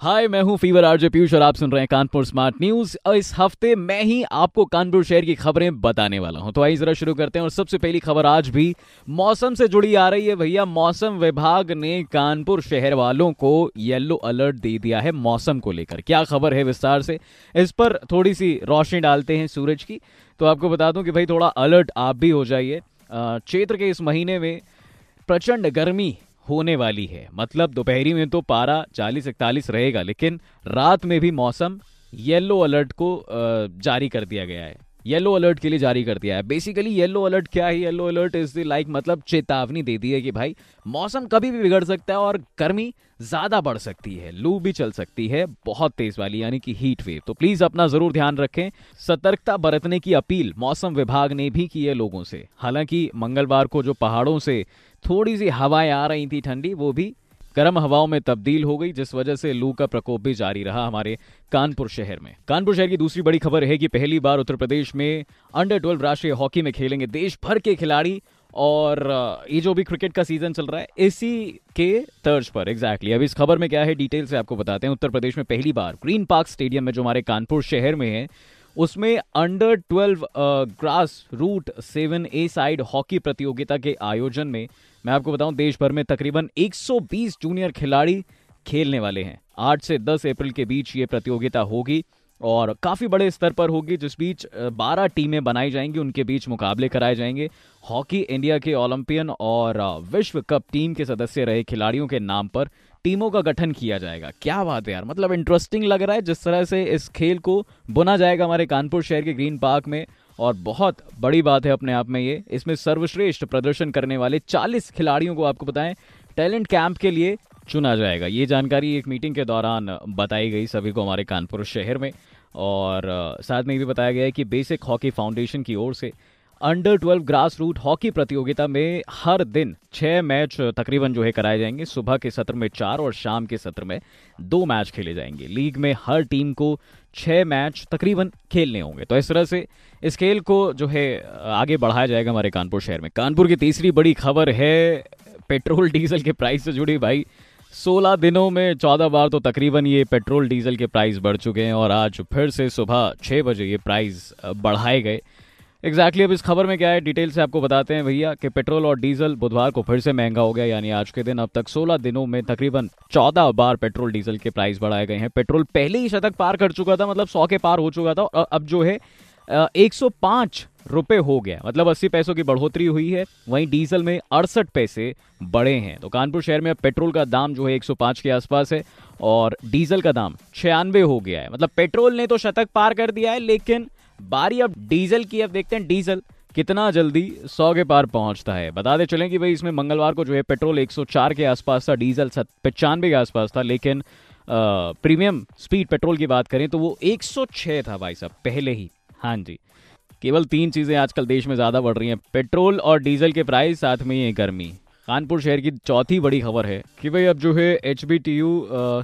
हाय मैं हूँ fever RJ Piyush और आप सुन रहे हैं कानपुर स्मार्ट न्यूज़ इस हफ़्ते मैं ही आपको कानपुर शहर की खबरें बताने वाला हूँ। तो आइए जरा शुरू करते हैं और सबसे पहली खबर आज भी मौसम से जुड़ी आ रही है। भैया, मौसम विभाग ने कानपुर शहर वालों को येलो अलर्ट दे दिया है मौसम को लेकर। क्या खबर है विस्तार से? इस पर थोड़ी सी रोशनी डालते हैं सूरज की। तो आपको बता दूँ कि भाई थोड़ा अलर्ट आप भी हो जाइए। क्षेत्र के इस महीने में प्रचंड गर्मी होने वाली है। मतलब दोपहरी में तो पारा 40 इकतालीस रहेगा, लेकिन रात में भी मौसम येलो अलर्ट को जारी कर दिया गया है। येलो अलर्ट के लिए जारी कर दिया है। बेसिकली येलो अलर्ट क्या है? येलो अलर्ट इज़ लाइक मतलब चेतावनी दे दी है कि भाई, मौसम कभी भी बिगड़ सकता है और गर्मी ज़्यादा बढ़ सकती है। लू भी चल सकती है, बहुत तेज वाली, यानी कि हीट वेव तो प्लीज़ अपना ज़रूर ध्यान रखें। सतर्कता बरतने की अपील मौसम विभाग ने भी की है लोगों से। हालाँकि मंगलवार को जो पहाड़ों से थोड़ी सी हवाएँ आ रही थी ठंडी, वो भी गर्म हवाओं में तब्दील हो गई, जिस वजह से लू का प्रकोप भी जारी रहा हमारे कानपुर शहर में कानपुर शहर की दूसरी बड़ी खबर है कि पहली बार उत्तर प्रदेश में अंडर 12 राष्ट्रीय हॉकी में खेलेंगे देश भर के खिलाड़ी, और ये जो भी क्रिकेट का सीज़न चल रहा है, इसी के तर्ज पर एग्जैक्टली exactly. अब इस खबर में क्या है डिटेल से आपको बताते हैं उत्तर प्रदेश में पहली बार ग्रीन पार्क स्टेडियम में जो हमारे कानपुर शहर में है, उसमें under 12 grass root seven a side hockey प्रतियोगिता के आयोजन में मैं आपको बताऊँ देश भर में तकरीबन 120 जूनियर खिलाड़ी खेलने वाले हैं। 8 से 10 अप्रैल के बीच ये प्रतियोगिता होगी और काफ़ी बड़े स्तर पर होगी, जिस बीच 12 टीमें बनाई जाएँगी, उनके बीच मुकाबले कराए जाएँगे। हॉकी इंडिया के ओलंपियन और विश्व कप टीम के सदस्य रहे खिलाड़ियों के नाम पर टीमों का गठन किया जाएगा। क्या बात है यार मतलब इंटरेस्टिंग लग रहा है जिस तरह से इस खेल को बुना जाएगा हमारे कानपुर शहर के ग्रीन पार्क में। और बहुत बड़ी बात है अपने आप में ये। इसमें सर्वश्रेष्ठ प्रदर्शन करने वाले 40 खिलाड़ियों को आपको बताएँ, टैलेंट कैंप के लिए चुना जाएगा। ये जानकारी एक मीटिंग के दौरान बताई गई सभी को हमारे कानपुर शहर में। और साथ में ये भी बताया गया है कि बेसिक हॉकी फाउंडेशन की ओर से अंडर 12 ग्रास रूट हॉकी प्रतियोगिता में हर दिन छः मैच तकरीबन जो है कराए जाएँगे। सुबह के सत्र में चार और शाम के सत्र में दो मैच खेले जाएँगे। लीग में हर टीम को छह मैच तकरीबन खेलने होंगे। तो इस तरह से इस खेल को जो है, आगे बढ़ाया जाएगा हमारे कानपुर शहर में। कानपुर की तीसरी बड़ी खबर है पेट्रोल डीजल के प्राइस से जुड़ी। भाई 16 दिनों में 14 बार तो तकरीबन ये पेट्रोल डीजल के प्राइस बढ़ चुके हैं और आज फिर से सुबह छः बजे ये प्राइस बढ़ाए गए। एग्जैक्टली अब इस खबर में क्या है? डिटेल से आपको बताते हैं भैया कि पेट्रोल और डीजल बुधवार को फिर से महँगा हो गया, यानी आज के दिन अब तक 16 दिनों में तकरीबन 14 बार पेट्रोल डीजल के प्राइस बढ़ाए गए हैं। पेट्रोल पहले ही शतक पार कर चुका था मतलब 100 के पार हो चुका था, और अब जो है एक सौ पाँच रुपए हो गया मतलब अस्सी पैसों की बढ़ोतरी हुई है। वहीं डीजल में अड़सठ पैसे बढ़े हैं। तो कानपुर शहर में पेट्रोल का दाम जो है 105 के आसपास है, और डीजल का दाम छियानवे हो गया है। मतलब पेट्रोल ने तो शतक पार कर दिया है, लेकिन बारी अब डीजल की, अब देखते हैं डीजल कितना जल्दी सौ के पार पहुँचता है। बता दे चलें कि भाई इसमें मंगलवार को जो है पेट्रोल 104 के आसपास था, डीजल पचानवे के आसपास था, लेकिन प्रीमियम स्पीड पेट्रोल की बात करें तो वो 106 था भाई साहब, पहले ही। हाँ जी। केवल तीन चीज़ें आजकल देश में ज़्यादा बढ़ रही हैं, पेट्रोल और डीजल के प्राइस, साथ में ये गर्मी। कानपुर शहर की चौथी बड़ी खबर है कि भाई अब जो है एचबीटीयू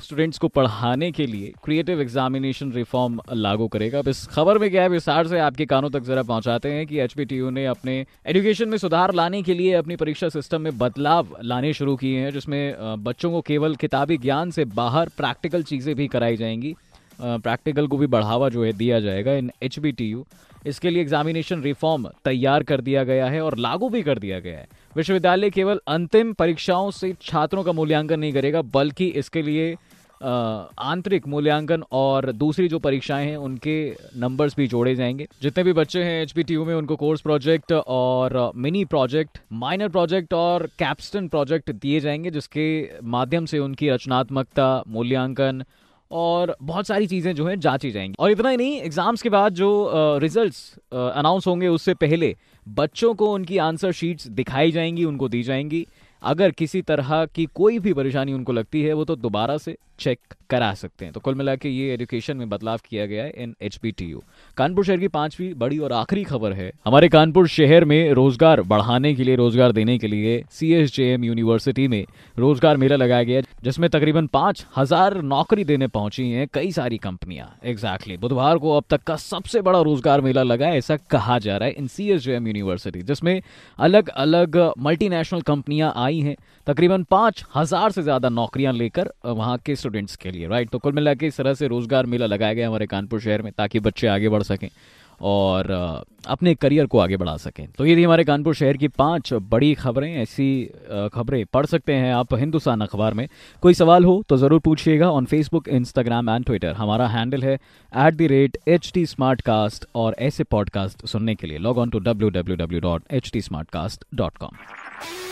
स्टूडेंट्स को पढ़ाने के लिए क्रिएटिव एग्जामिनेशन रिफॉर्म लागू करेगा। अब इस खबर में क्या है, विस्तार से आपके कानों तक जरा पहुंचाते हैं कि एच ने अपने एजुकेशन में सुधार लाने के लिए अपनी परीक्षा सिस्टम में बदलाव लाने शुरू किए हैं, जिसमें बच्चों को केवल किताबी ज्ञान से बाहर प्रैक्टिकल चीज़ें भी कराई जाएँगी। प्रैक्टिकल को भी बढ़ावा जो है दिया जाएगा इन एचबीटीयू इसके लिए एग्जामिनेशन रिफॉर्म तैयार कर दिया गया है और लागू भी कर दिया गया है। विश्वविद्यालय केवल अंतिम परीक्षाओं से छात्रों का मूल्यांकन नहीं करेगा, बल्कि इसके लिए आंतरिक मूल्यांकन और दूसरी जो परीक्षाएँ हैं, उनके नंबर्स भी जोड़े जाएँगे। जितने भी बच्चे हैं एच में, उनको कोर्स प्रोजेक्ट और मिनी प्रोजेक्ट माइनर प्रोजेक्ट और कैप्स्टन प्रोजेक्ट दिए जाएँगे, जिसके माध्यम से उनकी रचनात्मकता, मूल्यांकन और बहुत सारी चीज़ें जो है जांची जाएँगी। और इतना ही नहीं एग्ज़ाम्स के बाद जो रिजल्ट्स अनाउंस होंगे उससे पहले बच्चों को उनकी आंसर शीट्स दिखाई जाएँगी, उनको दी जाएँगी। अगर किसी तरह की कोई भी परेशानी उनको लगती है, वो तो दोबारा से चेक करा सकते हैं। तो कुल मिला के ये एजुकेशन में बदलाव किया गया है इन एच कानपुर शहर की पांचवी बड़ी और आखिरी खबर है। हमारे कानपुर शहर में रोज़गार बढ़ाने के लिए, रोज़गार देने के लिए सी यूनिवर्सिटी में रोज़गार मेला लगाया गया, जिसमें तकरीबन पाँच हज़ार नौकरी देने पहुँची हैं कई सारी कंपनियाँ। एग्जैक्टली बुधवार को अब तक का सबसे बड़ा रोज़गार मेला लगा ऐसा कहा जा रहा है इन सीएसजेएम यूनिवर्सिटी जिसमें अलग अलग मल्टीनेशनल कंपनियाँ आई हैं। तकरीबन पाँच हज़ार से ज़्यादा नौकरियाँ लेकर वहाँ के स्टूडेंट्स के लिए राइट तो कुल मिला के इस तरह से रोज़गार मेला लगाया गया हमारे कानपुर शहर में, ताकि बच्चे आगे बढ़ सकें और अपने करियर को आगे बढ़ा सकें। तो ये थी हमारे कानपुर शहर की पाँच बड़ी खबरें। ऐसी खबरें पढ़ सकते हैं आप हिंदुस्तान अखबार में। कोई सवाल हो तो ज़रूर पूछिएगा on Facebook Instagram and Twitter हमारा हैंडल है at the rate H T smart cast और ऐसे पॉडकास्ट सुनने के लिए log on to W W W dot H T smart cast dot com